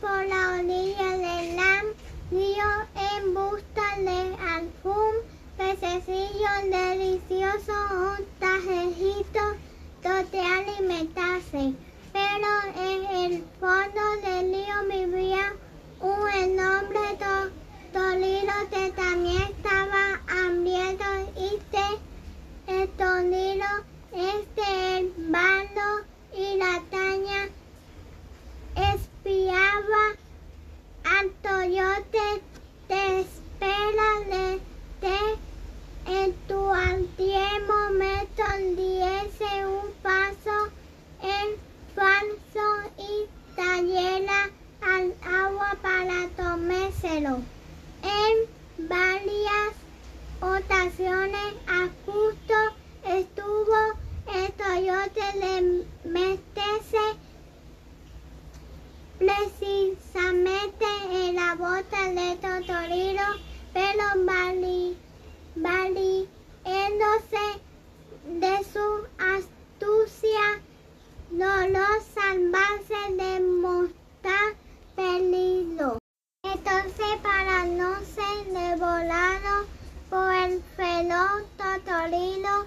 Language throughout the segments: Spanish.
por la orilla del río en busca de algún pececillo delicioso, un tajejito donde alimentarse. Pero en el fondo del río vivía un enorme torino que también estaba hambriento y se el torino este el bando y la taña espiaba toyote te espera de en tu antiguo momento diese un paso en falso y tallela al agua para tomárselo. En varias ocasiones a justo estuvo el toyote de meterse precisamente de Totoriro, pero vali, valiéndose de su astucia, no lo salvarse de mostrar peligro. Entonces, para no ser devorado por el feroz Totorino,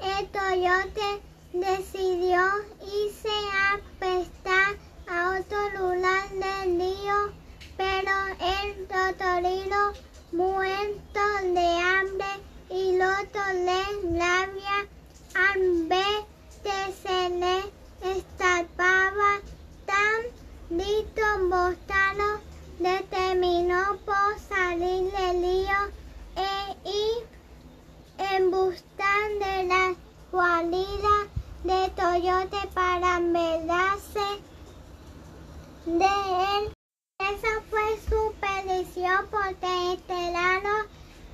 el Toyote decidió irse a pescar a otro lugar del río, pero el Totorino, muerto de hambre y loto de rabia, al ver que se le escapaba tan listo bostado, determinó por salir del río e ir en busca de la guarida de Toyote para verse de él. Esa fue su petición porque este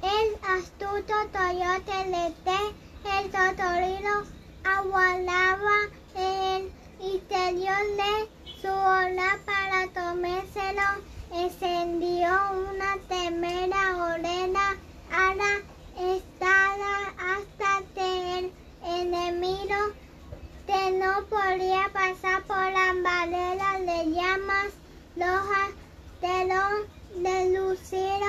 el astuto Toyote Lete, el Totorino, aguardaba en el interior de su ola para tomárselo. Encendió una temera orena a la estada hasta que el enemigo que no podía pasar por las barreras de llamas rojas de de ceniza.